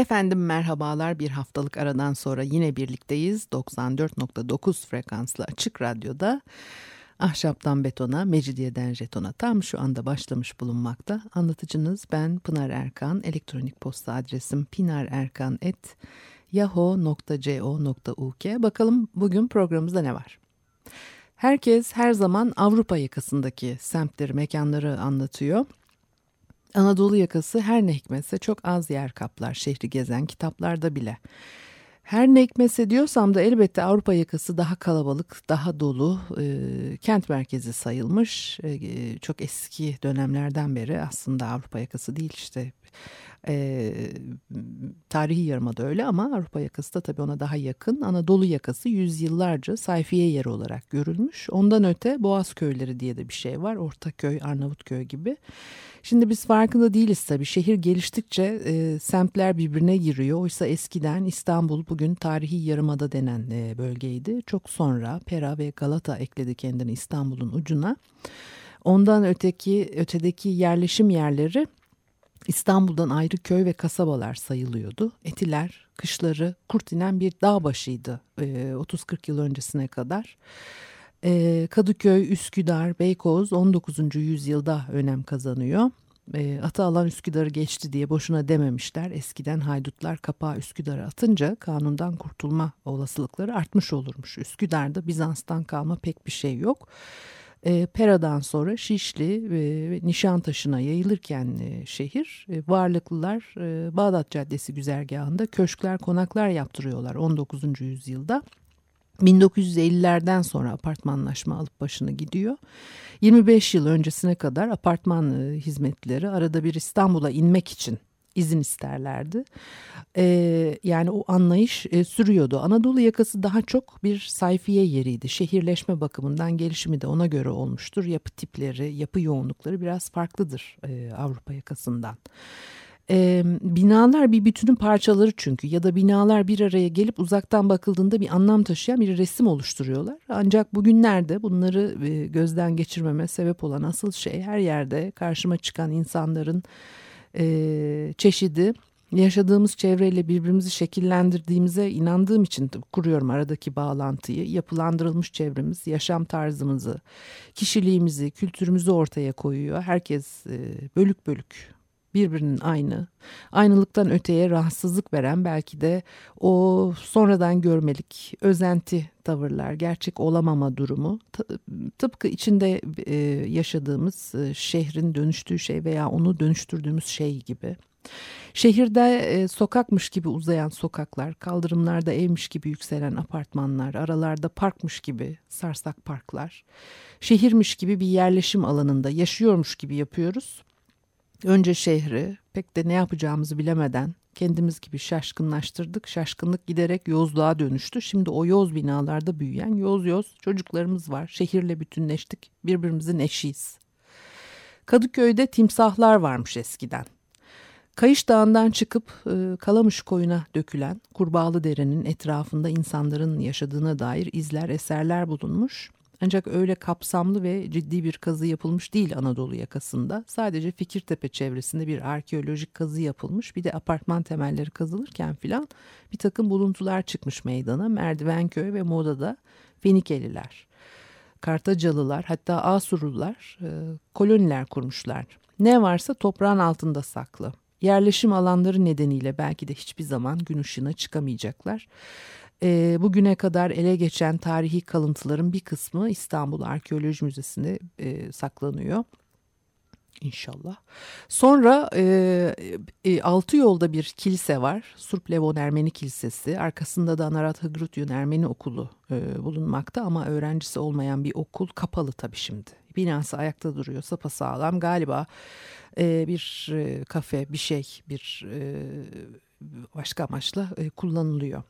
Efendim merhabalar. Bir haftalık aradan sonra yine birlikteyiz. 94.9 frekanslı açık radyoda. Ahşaptan betona mecidiyeden jetona tam şu anda başlamış bulunmakta. Anlatıcınız ben Pınar Erkan. Elektronik posta adresim pinarerkan.yahoo.co.uk bakalım bugün programımızda ne var? Herkes her zaman Avrupa yakasındaki semtleri, mekanları anlatıyor. Anadolu yakası her ne hikmetse çok az yer kaplar şehri gezen kitaplarda bile. Her ne hikmetse diyorsam da elbette Avrupa yakası daha kalabalık, daha dolu, e, kent merkezi sayılmış. E, çok eski dönemlerden beri aslında Avrupa yakası değil işte e, tarihi yarımada öyle ama Avrupa yakası da tabii ona daha yakın. Anadolu yakası yüzyıllarca sayfiye yeri olarak görülmüş. Ondan öte Boğaz köyleri diye de bir şey var. Ortaköy, Arnavutköy gibi. Şimdi biz farkında değiliz tabii. Şehir geliştikçe e, semtler birbirine giriyor. Oysa eskiden İstanbul bugün tarihi yarımada denen e, bölgeydi. Çok sonra Pera ve Galata ekledi kendini İstanbul'un ucuna. Ondan öteki ötedeki yerleşim yerleri İstanbul'dan ayrı köy ve kasabalar sayılıyordu. Etiler, kışları kurt inen bir dağ başıydı e, 30-40 yıl öncesine kadar. E, Kadıköy, Üsküdar, Beykoz 19. yüzyılda önem kazanıyor. E, atı alan Üsküdar'ı geçti diye boşuna dememişler. Eskiden haydutlar kapağı Üsküdar'a atınca kanundan kurtulma olasılıkları artmış olurmuş. Üsküdar'da Bizans'tan kalma pek bir şey yok. E, Pera'dan sonra Şişli ve Nişantaşı'na yayılırken e, şehir e, varlıklılar e, Bağdat Caddesi güzergahında köşkler konaklar yaptırıyorlar 19. yüzyılda. 1950'lerden sonra apartmanlaşma alıp başını gidiyor. 25 yıl öncesine kadar apartman e, hizmetleri arada bir İstanbul'a inmek için izin isterlerdi. Ee, yani o anlayış e, sürüyordu. Anadolu yakası daha çok bir sayfiye yeriydi. Şehirleşme bakımından gelişimi de ona göre olmuştur. Yapı tipleri, yapı yoğunlukları biraz farklıdır e, Avrupa yakasından. E, binalar bir bütünün parçaları çünkü ya da binalar bir araya gelip uzaktan bakıldığında bir anlam taşıyan bir resim oluşturuyorlar. Ancak bugünlerde bunları e, gözden geçirmeme sebep olan asıl şey her yerde karşıma çıkan insanların e, çeşidi yaşadığımız çevreyle birbirimizi şekillendirdiğimize inandığım için kuruyorum aradaki bağlantıyı. Yapılandırılmış çevremiz yaşam tarzımızı, kişiliğimizi, kültürümüzü ortaya koyuyor. Herkes bölük bölük birbirinin aynı. Aynılıktan öteye rahatsızlık veren belki de o sonradan görmelik özenti tavırlar, gerçek olamama durumu tıpkı içinde e, yaşadığımız e, şehrin dönüştüğü şey veya onu dönüştürdüğümüz şey gibi. Şehirde e, sokakmış gibi uzayan sokaklar, kaldırımlarda evmiş gibi yükselen apartmanlar, aralarda parkmış gibi sarsak parklar, şehirmiş gibi bir yerleşim alanında yaşıyormuş gibi yapıyoruz. Önce şehri pek de ne yapacağımızı bilemeden kendimiz gibi şaşkınlaştırdık. Şaşkınlık giderek yozluğa dönüştü. Şimdi o yoz binalarda büyüyen yoz yoz çocuklarımız var. Şehirle bütünleştik. Birbirimizin eşiyiz. Kadıköy'de timsahlar varmış eskiden. Kayış Dağı'ndan çıkıp e, Kalamış koyuna dökülen Kurbağalı Dere'nin etrafında insanların yaşadığına dair izler, eserler bulunmuş. Ancak öyle kapsamlı ve ciddi bir kazı yapılmış değil Anadolu yakasında. Sadece Fikirtepe çevresinde bir arkeolojik kazı yapılmış. Bir de apartman temelleri kazılırken filan bir takım buluntular çıkmış meydana. Merdivenköy ve Moda'da Fenikeliler, Kartacalılar hatta Asurlular e, koloniler kurmuşlar. Ne varsa toprağın altında saklı. Yerleşim alanları nedeniyle belki de hiçbir zaman gün ışığına çıkamayacaklar e, bugüne kadar ele geçen tarihi kalıntıların bir kısmı İstanbul Arkeoloji Müzesi'nde e, saklanıyor. İnşallah. Sonra e, e, altı yolda bir kilise var. Surp Levon Ermeni Kilisesi. Arkasında da Anarat Hıgrutyon Ermeni Okulu e, bulunmakta ama öğrencisi olmayan bir okul kapalı tabii şimdi. binası ayakta duruyor sapasağlam galiba e, bir e, kafe bir şey bir e, başka amaçla e, kullanılıyor.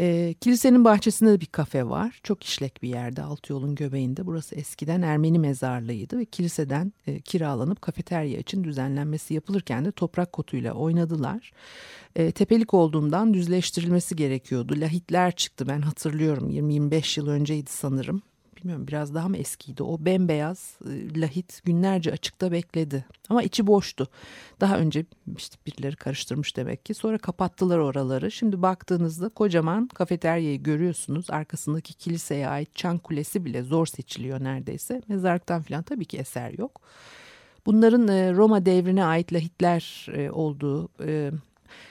E, kilisenin bahçesinde de bir kafe var. Çok işlek bir yerde alt yolun göbeğinde. Burası eskiden Ermeni mezarlığıydı ve kiliseden e, kiralanıp kafeterya için düzenlenmesi yapılırken de toprak kotuyla oynadılar. E, tepelik olduğundan düzleştirilmesi gerekiyordu. Lahitler çıktı ben hatırlıyorum 20-25 yıl önceydi sanırım bilmiyorum biraz daha mı eskiydi o bembeyaz e, lahit günlerce açıkta bekledi ama içi boştu. Daha önce işte birileri karıştırmış demek ki sonra kapattılar oraları. Şimdi baktığınızda kocaman kafeteryayı görüyorsunuz arkasındaki kiliseye ait çan kulesi bile zor seçiliyor neredeyse mezarlıktan falan tabii ki eser yok. Bunların e, Roma devrine ait lahitler e, olduğu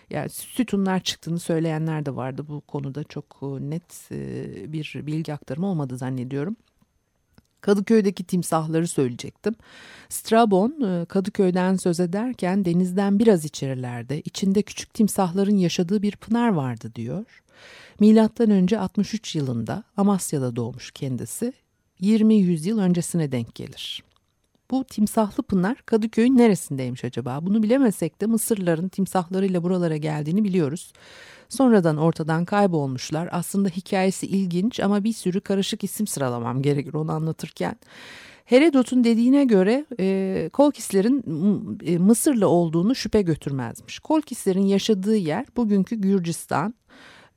yani sütunlar çıktığını söyleyenler de vardı bu konuda çok e, net e, bir bilgi aktarımı olmadı zannediyorum. Kadıköy'deki timsahları söyleyecektim. Strabon e, Kadıköy'den söz ederken denizden biraz içerilerde içinde küçük timsahların yaşadığı bir pınar vardı diyor. Milattan önce 63 yılında Amasya'da doğmuş kendisi. 20 yüzyıl öncesine denk gelir. Bu timsahlı pınar Kadıköy'ün neresindeymiş acaba? Bunu bilemesek de Mısırlıların timsahlarıyla buralara geldiğini biliyoruz. Sonradan ortadan kaybolmuşlar. Aslında hikayesi ilginç ama bir sürü karışık isim sıralamam gerekir onu anlatırken. Herodot'un dediğine göre e, Kolkislerin e, Mısırlı olduğunu şüphe götürmezmiş. Kolkislerin yaşadığı yer bugünkü Gürcistan.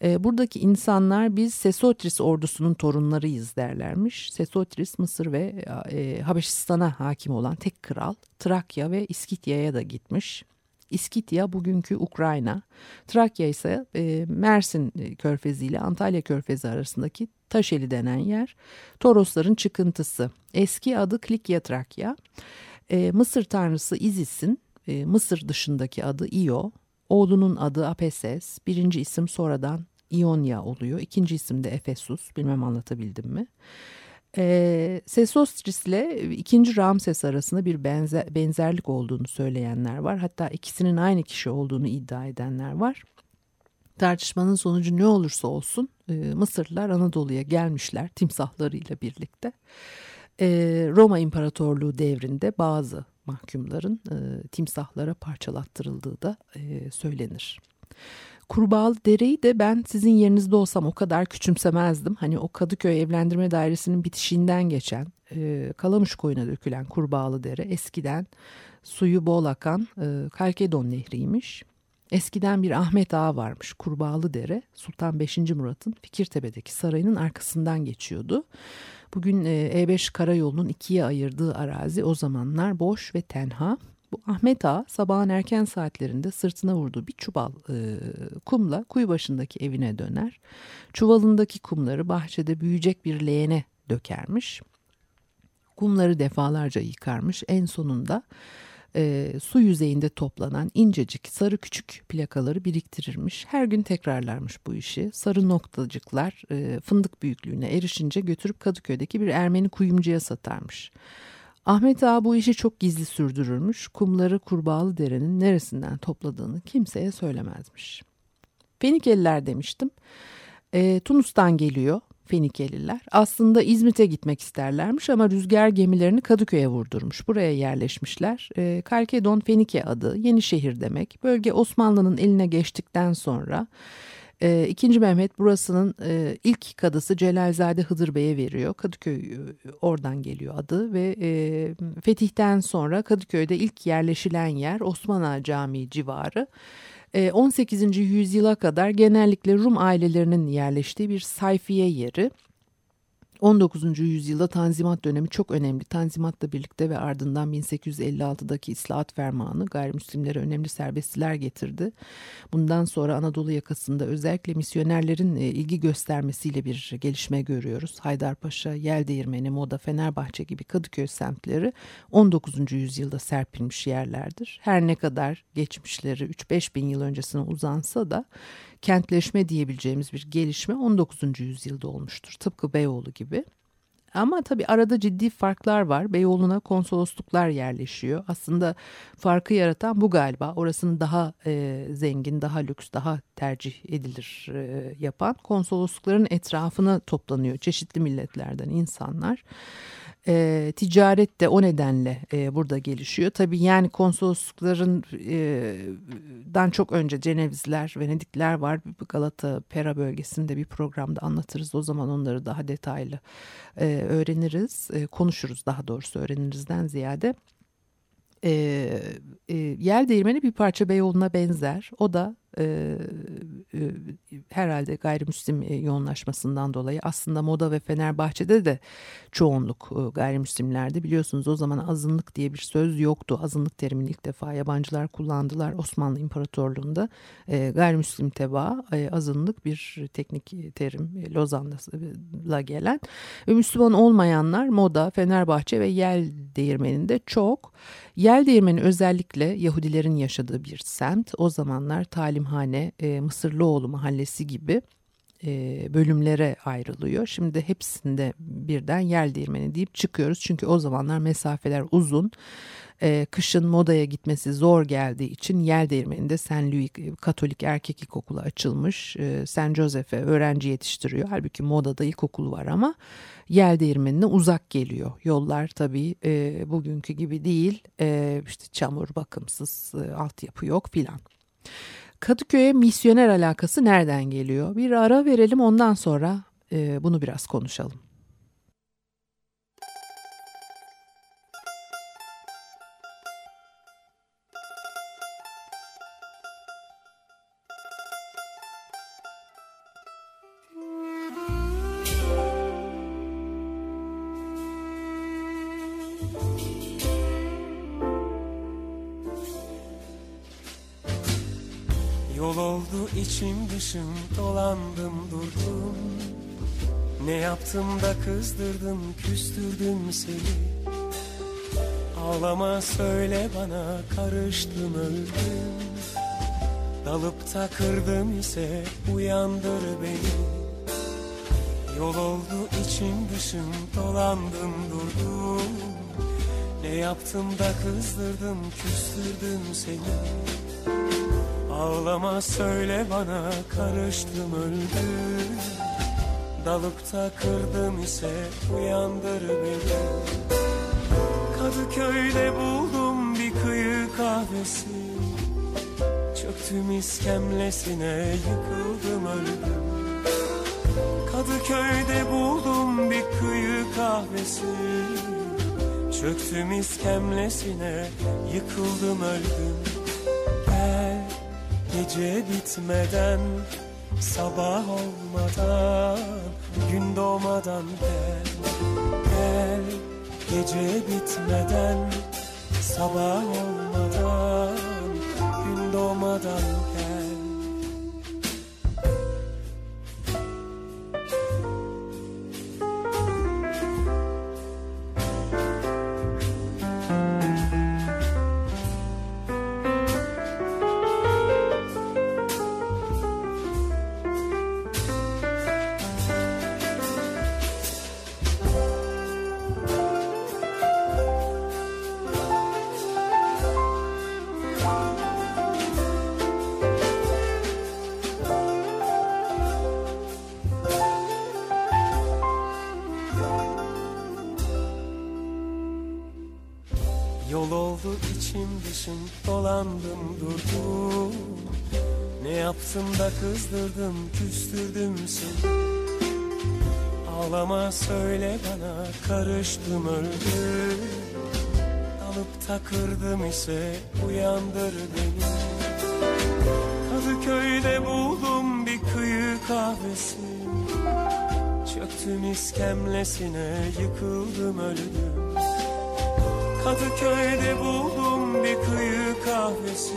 E, buradaki insanlar biz Sesotris ordusunun torunlarıyız derlermiş. Sesotris Mısır ve e, Habeşistan'a hakim olan tek kral Trakya ve İskitya'ya da gitmiş. İskitya bugünkü Ukrayna, Trakya ise e, Mersin Körfezi ile Antalya Körfezi arasındaki Taşeli denen yer. Torosların çıkıntısı. Eski adı Klikya Trakya. E, Mısır tanrısı Izis'in e, Mısır dışındaki adı Io. Oğlunun adı Apeses. Birinci isim sonradan İonya oluyor. İkinci isim de Efesus. Bilmem anlatabildim mi? E, Sesostris ile ikinci Ramses arasında bir benzer, benzerlik olduğunu söyleyenler var. Hatta ikisinin aynı kişi olduğunu iddia edenler var. Tartışmanın sonucu ne olursa olsun e, Mısırlılar Anadolu'ya gelmişler timsahlarıyla birlikte. E, Roma İmparatorluğu devrinde bazı mahkumların e, timsahlara parçalattırıldığı da e, söylenir. Kurbağalı Dere'yi de ben sizin yerinizde olsam o kadar küçümsemezdim. Hani o Kadıköy Evlendirme Dairesi'nin bitişiğinden geçen e, Kalamış koyuna dökülen Kurbağalı Dere eskiden suyu bol akan e, Kalkedon Nehri'ymiş. Eskiden bir Ahmet Ağa varmış Kurbağalı Dere Sultan 5. Murat'ın Fikirtepe'deki sarayının arkasından geçiyordu. Bugün e, E5 karayolunun ikiye ayırdığı arazi o zamanlar boş ve tenha. Bu Ahmet Ağa sabahın erken saatlerinde sırtına vurduğu bir çuval e, kumla kuyu başındaki evine döner. Çuvalındaki kumları bahçede büyüyecek bir leğene dökermiş. Kumları defalarca yıkarmış. En sonunda e, su yüzeyinde toplanan incecik sarı küçük plakaları biriktirirmiş. Her gün tekrarlarmış bu işi. Sarı noktacıklar e, fındık büyüklüğüne erişince götürüp Kadıköy'deki bir Ermeni kuyumcuya satarmış. Ahmet Ağa bu işi çok gizli sürdürürmüş. Kumları Kurbağalı Dere'nin neresinden topladığını kimseye söylemezmiş. Fenikeliler demiştim. E, Tunus'tan geliyor Fenikeliler. Aslında İzmit'e gitmek isterlermiş ama rüzgar gemilerini Kadıköy'e vurdurmuş. Buraya yerleşmişler. E, Kalkedon Fenike adı yeni şehir demek. Bölge Osmanlı'nın eline geçtikten sonra e, Mehmet burasının e, ilk kadısı Celalzade Hıdır Bey'e veriyor. Kadıköy e, oradan geliyor adı ve e, fetihten sonra Kadıköy'de ilk yerleşilen yer Osman Ağa Camii civarı. 18. E, yüzyıla kadar genellikle Rum ailelerinin yerleştiği bir sayfiye yeri. 19. yüzyılda Tanzimat dönemi çok önemli. Tanzimat'la birlikte ve ardından 1856'daki İslahat Fermanı gayrimüslimlere önemli serbestliler getirdi. Bundan sonra Anadolu yakasında özellikle misyonerlerin e, ilgi göstermesiyle bir gelişme görüyoruz. Haydarpaşa, Yeldeğirmeni, Moda, Fenerbahçe gibi Kadıköy semtleri 19. yüzyılda serpilmiş yerlerdir. Her ne kadar geçmişleri 3-5 bin yıl öncesine uzansa da kentleşme diyebileceğimiz bir gelişme 19. yüzyılda olmuştur. Tıpkı Beyoğlu gibi. Ama tabii arada ciddi farklar var. Beyoğlu'na konsolosluklar yerleşiyor. Aslında farkı yaratan bu galiba. Orasını daha e, zengin, daha lüks, daha tercih edilir e, yapan konsoloslukların etrafına toplanıyor çeşitli milletlerden insanlar. E, ticaret de o nedenle e, burada gelişiyor. Tabii yani konsoloslukların e, çok önce Cenevizler, Venedikler var. Galata, Pera bölgesinde bir programda anlatırız. O zaman onları daha detaylı e, öğreniriz, e, konuşuruz daha doğrusu öğrenirizden ziyade. E, e, yel değirmeni bir parça Beyoğlu'na benzer. O da e, e, herhalde gayrimüslim e, yoğunlaşmasından dolayı aslında Moda ve Fenerbahçe'de de çoğunluk e, gayrimüslimlerdi. Biliyorsunuz o zaman azınlık diye bir söz yoktu. Azınlık terimini ilk defa yabancılar kullandılar Osmanlı İmparatorluğu'nda. E, gayrimüslim teba azınlık bir teknik terim Lozan'la gelen. Ve Müslüman olmayanlar Moda, Fenerbahçe ve Yel değirmeninde çok. Yel değirmeni özellikle Yahudilerin yaşadığı bir semt. O zamanlar talimhane, e, Mısırlıoğlu mahallesi gibi bölümlere ayrılıyor. Şimdi hepsinde birden yel değirmeni deyip çıkıyoruz. Çünkü o zamanlar mesafeler uzun. Kışın modaya gitmesi zor geldiği için yel değirmeninde St. Louis Katolik Erkek İlkokulu açılmış. St. Joseph'e öğrenci yetiştiriyor. Halbuki modada ilkokul var ama yel değirmenine uzak geliyor. Yollar tabii bugünkü gibi değil. E, işte çamur, bakımsız, e, altyapı yok filan. Kadıköy'e misyoner alakası nereden geliyor? Bir ara verelim ondan sonra e, bunu biraz konuşalım. Dışım dolandım durdum. Ne yaptım da kızdırdım küstürdüm seni. Ağlama söyle bana karıştım öldüm. Dalıp da kırdım ise uyandır beni. Yol oldu içim dışım dolandım durdum. Ne yaptım da kızdırdım küstürdüm seni Ağlama söyle bana karıştım öldüm Dalıp da kırdım ise uyandır beni. Kadıköy'de buldum bir kıyı kahvesi. Çöktüm iskemlesine yıkıldım öldüm. Kadıköy'de buldum bir kıyı kahvesi. Çöktüm iskemlesine yıkıldım öldüm Gece bitmeden sabah olmadan gün doğmadan gel Gel. Gece bitmeden sabah olmadan gün doğmadan gel dolandım durdum Ne yaptım da kızdırdım küstürdüm seni? Ağlama söyle bana karıştım öldüm. Alıp takırdım ise uyandır beni. Kadıköy'de buldum bir kıyı kahvesi. Çöktüm iskemlesine yıkıldım öldüm. Kadıköy'de buldum bir kıyı kahvesi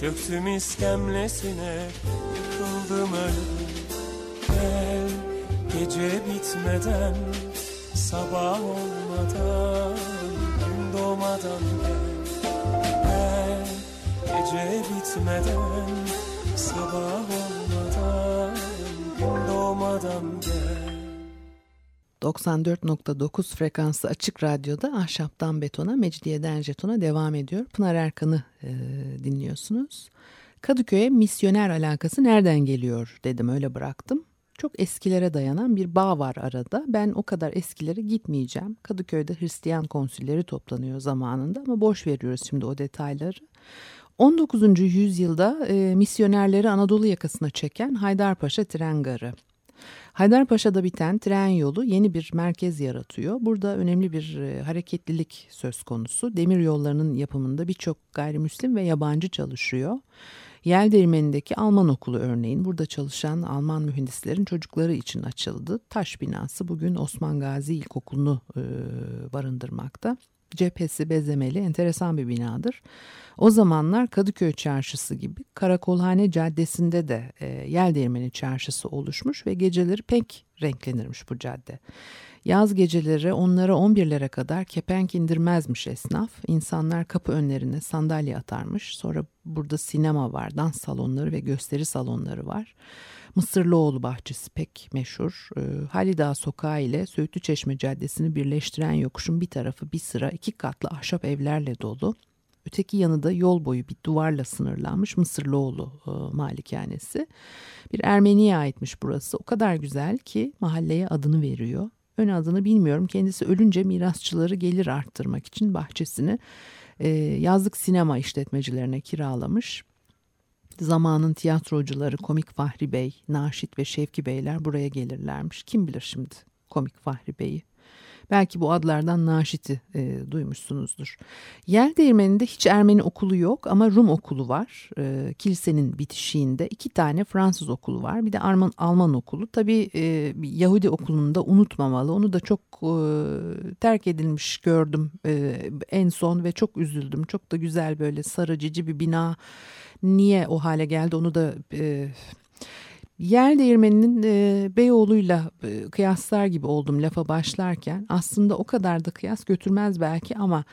Çöktüm iskemlesine yıkıldım öldüm Gel gece bitmeden sabah olmadan gün doğmadan Gel gece bitmeden sabah olmadan gün doğmadan gel 94.9 frekanslı açık radyoda Ahşaptan Betona, Mecidiyeden Jeton'a devam ediyor. Pınar Erkan'ı e, dinliyorsunuz. Kadıköy'e misyoner alakası nereden geliyor dedim öyle bıraktım. Çok eskilere dayanan bir bağ var arada. Ben o kadar eskilere gitmeyeceğim. Kadıköy'de Hristiyan konsülleri toplanıyor zamanında ama boş veriyoruz şimdi o detayları. 19. yüzyılda e, misyonerleri Anadolu yakasına çeken Haydarpaşa tren garı. Haydarpaşa'da biten tren yolu yeni bir merkez yaratıyor. Burada önemli bir e, hareketlilik söz konusu. Demir yollarının yapımında birçok gayrimüslim ve yabancı çalışıyor. Yel Değirmeni'ndeki Alman okulu örneğin burada çalışan Alman mühendislerin çocukları için açıldı. Taş binası bugün Osman Gazi İlkokulu'nu e, barındırmakta. Cephesi bezemeli enteresan bir binadır. O zamanlar Kadıköy Çarşısı gibi Karakolhane Caddesi'nde de e, Yel Değirmeni Çarşısı oluşmuş ve geceleri pek renklenirmiş bu cadde. Yaz geceleri onlara 11'lere kadar kepenk indirmezmiş esnaf. İnsanlar kapı önlerine sandalye atarmış. Sonra burada sinema var, dans salonları ve gösteri salonları var. Mısırlıoğlu bahçesi pek meşhur. E, Halida Sokağı ile Söğütlü Çeşme Caddesi'ni birleştiren yokuşun bir tarafı bir sıra iki katlı ahşap evlerle dolu. Öteki yanı da yol boyu bir duvarla sınırlanmış Mısırlıoğlu e, malikanesi. Bir Ermeniye aitmiş burası. O kadar güzel ki mahalleye adını veriyor. Ön adını bilmiyorum. Kendisi ölünce mirasçıları gelir arttırmak için bahçesini e, yazlık sinema işletmecilerine kiralamış. Zamanın tiyatrocuları Komik Fahri Bey, Naşit ve Şevki Beyler buraya gelirlermiş. Kim bilir şimdi Komik Fahri Bey'i. Belki bu adlardan Naşit'i e, duymuşsunuzdur. Yer değirmeninde hiç Ermeni okulu yok ama Rum okulu var. E, kilisenin bitişiğinde iki tane Fransız okulu var. Bir de Alman, Alman okulu. Tabii e, Yahudi okulunu da unutmamalı. Onu da çok e, terk edilmiş gördüm e, en son ve çok üzüldüm. Çok da güzel böyle sarı cici bir bina. Niye o hale geldi onu da... E, Yer değirmeninin e, Beyoğlu'yla e, kıyaslar gibi oldum lafa başlarken. Aslında o kadar da kıyas götürmez belki ama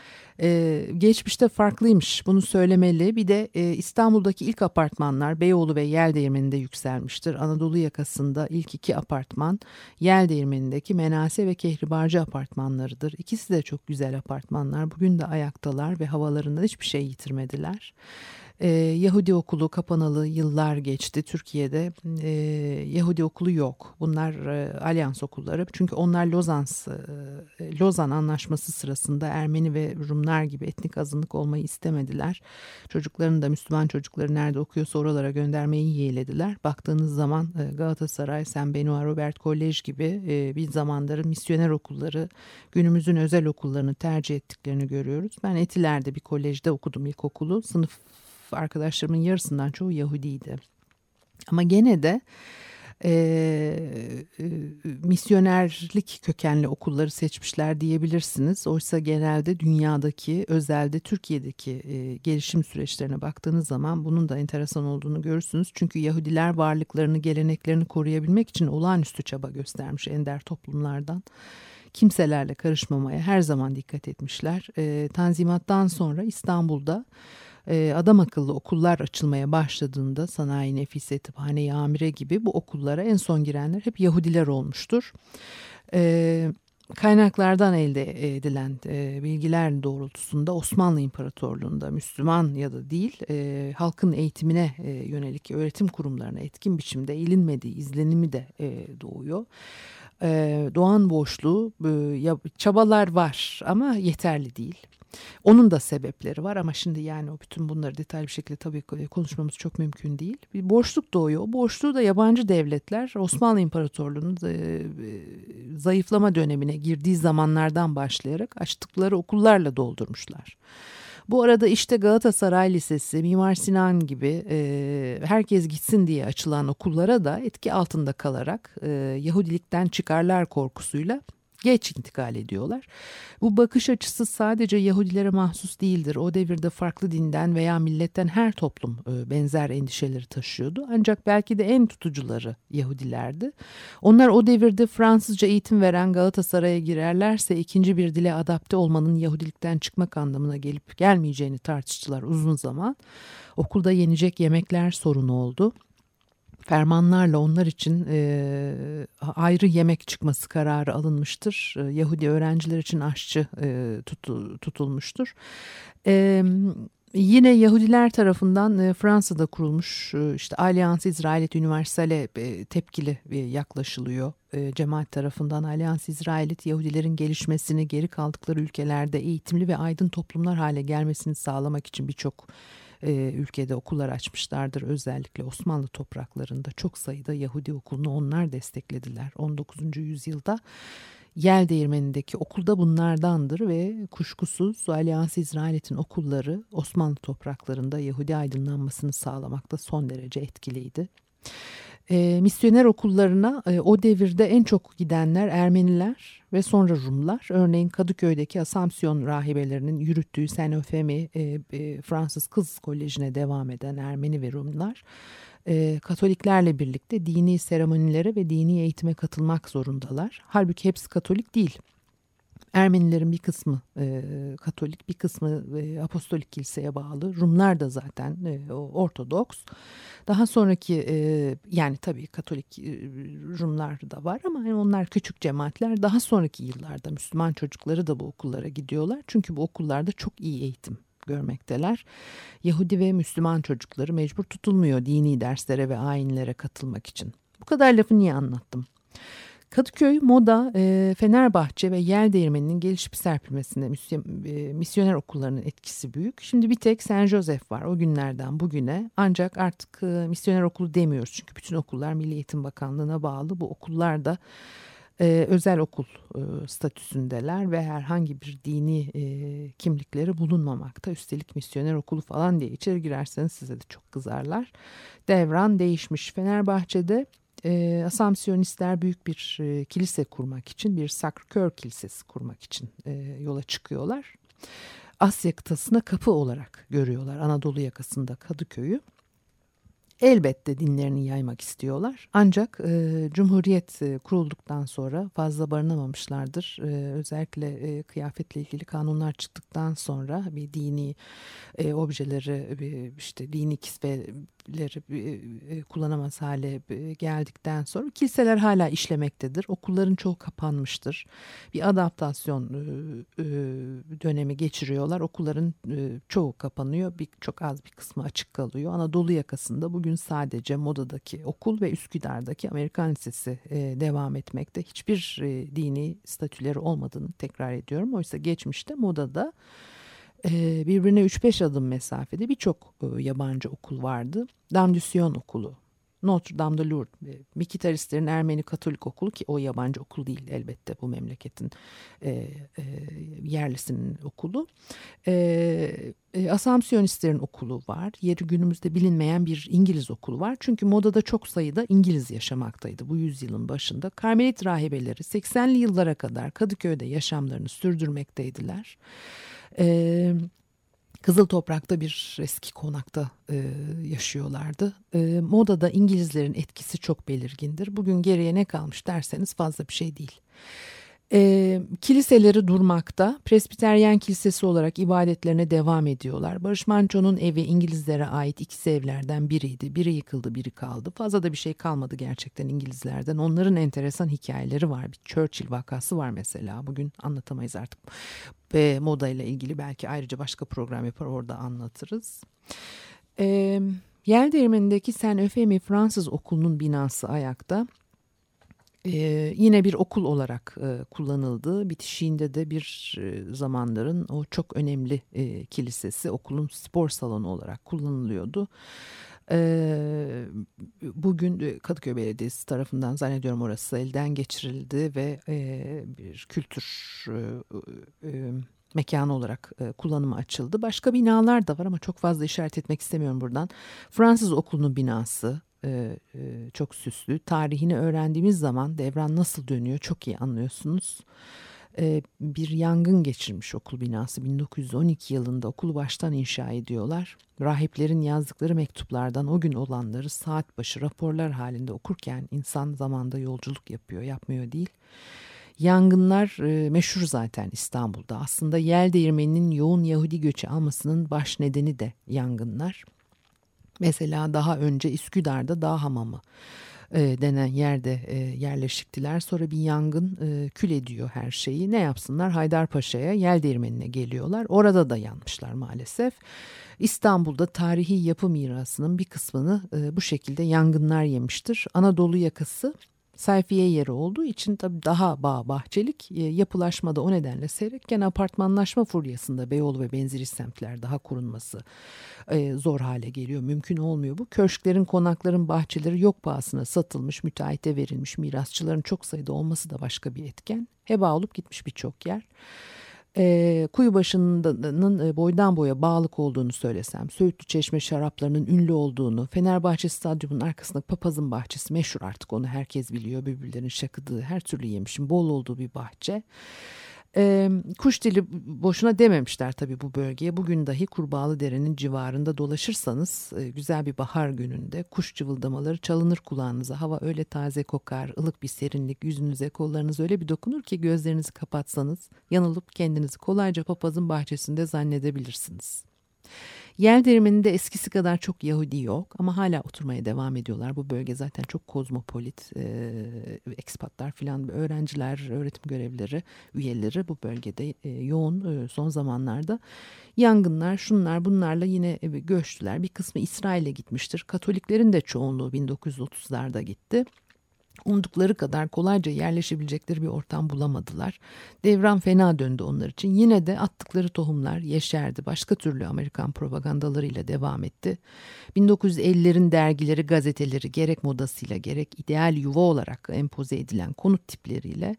e, geçmişte farklıymış bunu söylemeli. Bir de e, İstanbul'daki ilk apartmanlar Beyoğlu ve Yel Değirmeni'nde yükselmiştir. Anadolu yakasında ilk iki apartman Yel Değirmeni'ndeki Menase ve Kehribarcı apartmanlarıdır. İkisi de çok güzel apartmanlar. Bugün de ayaktalar ve havalarında hiçbir şey yitirmediler. E, Yahudi okulu kapanalı yıllar geçti Türkiye'de. E, Yahudi okulu yok. Bunlar e, Alyans okulları. Çünkü onlar Lozans, e, Lozan Anlaşması sırasında Ermeni ve Rumlar gibi etnik azınlık olmayı istemediler. Çocuklarını da Müslüman çocukları nerede okuyorsa oralara göndermeyi yeğlediler. Baktığınız zaman e, Galatasaray, Saint Benoît, Robert College gibi e, bir zamanların misyoner okulları günümüzün özel okullarını tercih ettiklerini görüyoruz. Ben Etiler'de bir kolejde okudum ilkokulu. Sınıf arkadaşlarımın yarısından çoğu Yahudiydi. Ama gene de e, e, misyonerlik kökenli okulları seçmişler diyebilirsiniz. Oysa genelde dünyadaki, özelde Türkiye'deki e, gelişim süreçlerine baktığınız zaman bunun da enteresan olduğunu görürsünüz. Çünkü Yahudiler varlıklarını, geleneklerini koruyabilmek için olağanüstü çaba göstermiş ender toplumlardan kimselerle karışmamaya her zaman dikkat etmişler. E, tanzimattan sonra İstanbul'da e, adam akıllı okullar açılmaya başladığında sanayi, nefise, tıphane, amire gibi bu okullara en son girenler hep Yahudiler olmuştur. E, kaynaklardan elde edilen e, bilgiler doğrultusunda Osmanlı İmparatorluğu'nda Müslüman ya da değil e, halkın eğitimine e, yönelik öğretim kurumlarına etkin biçimde eğilinmediği izlenimi de doğuyor. Doğan boşluğu çabalar var ama yeterli değil. Onun da sebepleri var ama şimdi yani o bütün bunları detaylı bir şekilde tabii konuşmamız çok mümkün değil. Bir boşluk doğuyor. O boşluğu da yabancı devletler Osmanlı İmparatorluğu'nun e, e, zayıflama dönemine girdiği zamanlardan başlayarak açtıkları okullarla doldurmuşlar. Bu arada işte Galatasaray Lisesi, Mimar Sinan gibi e, herkes gitsin diye açılan okullara da etki altında kalarak e, Yahudilikten çıkarlar korkusuyla geç intikal ediyorlar. Bu bakış açısı sadece Yahudilere mahsus değildir. O devirde farklı dinden veya milletten her toplum e, benzer endişeleri taşıyordu. Ancak belki de en tutucuları Yahudilerdi. Onlar o devirde Fransızca eğitim veren Galatasaray'a girerlerse ikinci bir dile adapte olmanın Yahudilikten çıkmak anlamına gelip gelmeyeceğini tartıştılar uzun zaman. Okulda yenecek yemekler sorunu oldu fermanlarla onlar için e, ayrı yemek çıkması kararı alınmıştır. E, Yahudi öğrenciler için aşçı e, tutu, tutulmuştur. E, Yine Yahudiler tarafından e, Fransa'da kurulmuş e, işte Alliance İsrailit Universale tepkili yaklaşılıyor. Cemaat tarafından Alliance İsrailit Yahudilerin gelişmesini geri kaldıkları ülkelerde eğitimli ve aydın toplumlar hale gelmesini sağlamak için birçok e, ülkede okullar açmışlardır. Özellikle Osmanlı topraklarında çok sayıda Yahudi okulunu onlar desteklediler. 19. yüzyılda Yel Değirmeni'ndeki okulda bunlardandır ve kuşkusuz Alyans İsrail'in okulları Osmanlı topraklarında Yahudi aydınlanmasını sağlamakta son derece etkiliydi. E, misyoner okullarına e, o devirde en çok gidenler Ermeniler ve sonra Rumlar. Örneğin Kadıköy'deki Asamsiyon rahibelerinin yürüttüğü Senofemi e, e, Fransız Kız Koleji'ne devam eden Ermeni ve Rumlar e, Katoliklerle birlikte dini seremonilere ve dini eğitime katılmak zorundalar. Halbuki hepsi Katolik değil. Ermenilerin bir kısmı e, Katolik, bir kısmı e, Apostolik Kiliseye bağlı. Rumlar da zaten e, Ortodoks. Daha sonraki e, yani tabii Katolik e, Rumlar da var ama yani onlar küçük cemaatler. Daha sonraki yıllarda Müslüman çocukları da bu okullara gidiyorlar. Çünkü bu okullarda çok iyi eğitim görmekteler. Yahudi ve Müslüman çocukları mecbur tutulmuyor dini derslere ve ayinlere katılmak için. Bu kadar lafı niye anlattım? Kadıköy, Moda, e, Fenerbahçe ve Yel Değirmeni'nin gelişip serpilmesinde e, misyoner okullarının etkisi büyük. Şimdi bir tek Saint Joseph var o günlerden bugüne. Ancak artık e, misyoner okulu demiyoruz. Çünkü bütün okullar Milli Eğitim Bakanlığı'na bağlı. Bu okullar da özel okul statüsündeler ve herhangi bir dini kimlikleri bulunmamakta. Üstelik misyoner okulu falan diye içeri girerseniz size de çok kızarlar. Devran değişmiş. Fenerbahçe'de e, Asamsiyonistler büyük bir e, kilise kurmak için bir Sacré-Cœur Kilisesi kurmak için e, yola çıkıyorlar. Asya kıtasına kapı olarak görüyorlar Anadolu yakasında Kadıköy'ü. Elbette dinlerini yaymak istiyorlar. Ancak e, Cumhuriyet e, kurulduktan sonra fazla barınamamışlardır. E, özellikle e, kıyafetle ilgili kanunlar çıktıktan sonra bir dini e, objeleri, bir, işte dini kisveleri e, kullanamaz hale e, geldikten sonra kiliseler hala işlemektedir. Okulların çoğu kapanmıştır. Bir adaptasyon e, e, dönemi geçiriyorlar. Okulların e, çoğu kapanıyor. Bir, çok az bir kısmı açık kalıyor. Anadolu yakasında bugün sadece Moda'daki okul ve Üsküdar'daki Amerikan Lisesi e, devam etmekte. Hiçbir e, dini statüleri olmadığını tekrar ediyorum. Oysa geçmişte Moda'da e, birbirine 3-5 adım mesafede birçok e, yabancı okul vardı. Damdüsyon Okulu, Notre Dame de Lourdes, bir gitaristlerin Ermeni Katolik okulu ki o yabancı okul değil elbette bu memleketin e, e, yerlisinin okulu. E, e, Asamsiyonistlerin okulu var. Yeri günümüzde bilinmeyen bir İngiliz okulu var. Çünkü modada çok sayıda İngiliz yaşamaktaydı bu yüzyılın başında. Karmelit rahibeleri 80'li yıllara kadar Kadıköy'de yaşamlarını sürdürmekteydiler. Evet. Kızıl Toprak'ta bir eski konakta e, yaşıyorlardı. E, modada İngilizlerin etkisi çok belirgindir. Bugün geriye ne kalmış derseniz fazla bir şey değil. E, kiliseleri durmakta, Presbiteryen Kilisesi olarak ibadetlerine devam ediyorlar. Barış Manço'nun evi İngilizlere ait ikisi evlerden biriydi. Biri yıkıldı, biri kaldı. Fazla da bir şey kalmadı gerçekten İngilizlerden. Onların enteresan hikayeleri var. Bir Churchill vakası var mesela. Bugün anlatamayız artık. Ve moda ile ilgili belki ayrıca başka program yapar orada anlatırız. E, Yer değirmenindeki Sen Öfemi Fransız okulunun binası ayakta ee, yine bir okul olarak e, kullanıldı. Bitişiğinde de bir e, zamanların o çok önemli e, kilisesi okulun spor salonu olarak kullanılıyordu. Ee, bugün Kadıköy Belediyesi tarafından zannediyorum orası elden geçirildi ve e, bir kültür e, e, mekanı olarak e, kullanıma açıldı. Başka binalar da var ama çok fazla işaret etmek istemiyorum buradan. Fransız okulunun binası e, e, çok süslü. Tarihini öğrendiğimiz zaman devran nasıl dönüyor çok iyi anlıyorsunuz. E, bir yangın geçirmiş okul binası 1912 yılında okulu baştan inşa ediyorlar. Rahiplerin yazdıkları mektuplardan o gün olanları saat başı raporlar halinde okurken insan zamanda yolculuk yapıyor, yapmıyor değil. Yangınlar meşhur zaten İstanbul'da. Aslında yel değirmeninin yoğun Yahudi göçü almasının baş nedeni de yangınlar. Mesela daha önce Üsküdar'da dağ hamamı e, denen yerde e, yerleşiktiler. Sonra bir yangın e, kül ediyor her şeyi. Ne yapsınlar? Haydarpaşa'ya yel değirmenine geliyorlar. Orada da yanmışlar maalesef. İstanbul'da tarihi yapı mirasının bir kısmını e, bu şekilde yangınlar yemiştir. Anadolu yakası sayfiye yeri olduğu için tabii daha bağ bahçelik e, yapılaşmada o nedenle seyrekken apartmanlaşma furyasında Beyoğlu ve benzeri semtler daha kurulması e, zor hale geliyor. Mümkün olmuyor bu. Köşklerin, konakların, bahçeleri yok pahasına satılmış, müteahhite verilmiş, mirasçıların çok sayıda olması da başka bir etken. Heba olup gitmiş birçok yer e, Kuyubaşı'nın e, boydan boya bağlık olduğunu söylesem, Söğütlü Çeşme şaraplarının ünlü olduğunu, Fenerbahçe Stadyumu'nun arkasında Papaz'ın bahçesi meşhur artık onu herkes biliyor. Bülbüllerin şakıdığı her türlü yemişim bol olduğu bir bahçe. E, kuş dili boşuna dememişler tabii bu bölgeye. Bugün dahi Kurbağalı Dere'nin civarında dolaşırsanız e, güzel bir bahar gününde kuş cıvıldamaları çalınır kulağınıza. Hava öyle taze kokar, ılık bir serinlik yüzünüze, kollarınız öyle bir dokunur ki gözlerinizi kapatsanız yanılıp kendinizi kolayca papazın bahçesinde zannedebilirsiniz. Yer değirmeninde eskisi kadar çok Yahudi yok ama hala oturmaya devam ediyorlar. Bu bölge zaten çok kozmopolit, e, ekspatlar filan, öğrenciler, öğretim görevlileri, üyeleri bu bölgede e, yoğun e, son zamanlarda. Yangınlar, şunlar bunlarla yine göçtüler. Bir kısmı İsrail'e gitmiştir. Katoliklerin de çoğunluğu 1930'larda gitti umdukları kadar kolayca yerleşebilecekleri bir ortam bulamadılar. Devran fena döndü onlar için. Yine de attıkları tohumlar yeşerdi. Başka türlü Amerikan propagandalarıyla devam etti. 1950'lerin dergileri, gazeteleri gerek modasıyla gerek ideal yuva olarak empoze edilen konut tipleriyle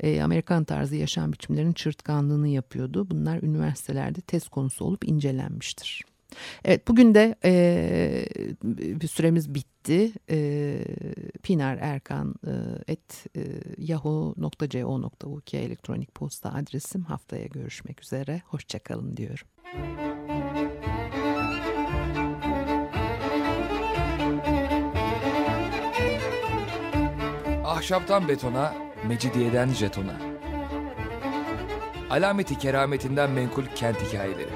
e, Amerikan tarzı yaşam biçimlerinin çırtkanlığını yapıyordu. Bunlar üniversitelerde tez konusu olup incelenmiştir. Evet bugün de e, süremiz bitti. E, Pinar Erkan e, et e, yahoo.co.uk elektronik posta adresim. Haftaya görüşmek üzere. Hoşçakalın diyorum. Ahşaptan betona, mecidiyeden jetona. Alameti kerametinden menkul kent hikayeleri.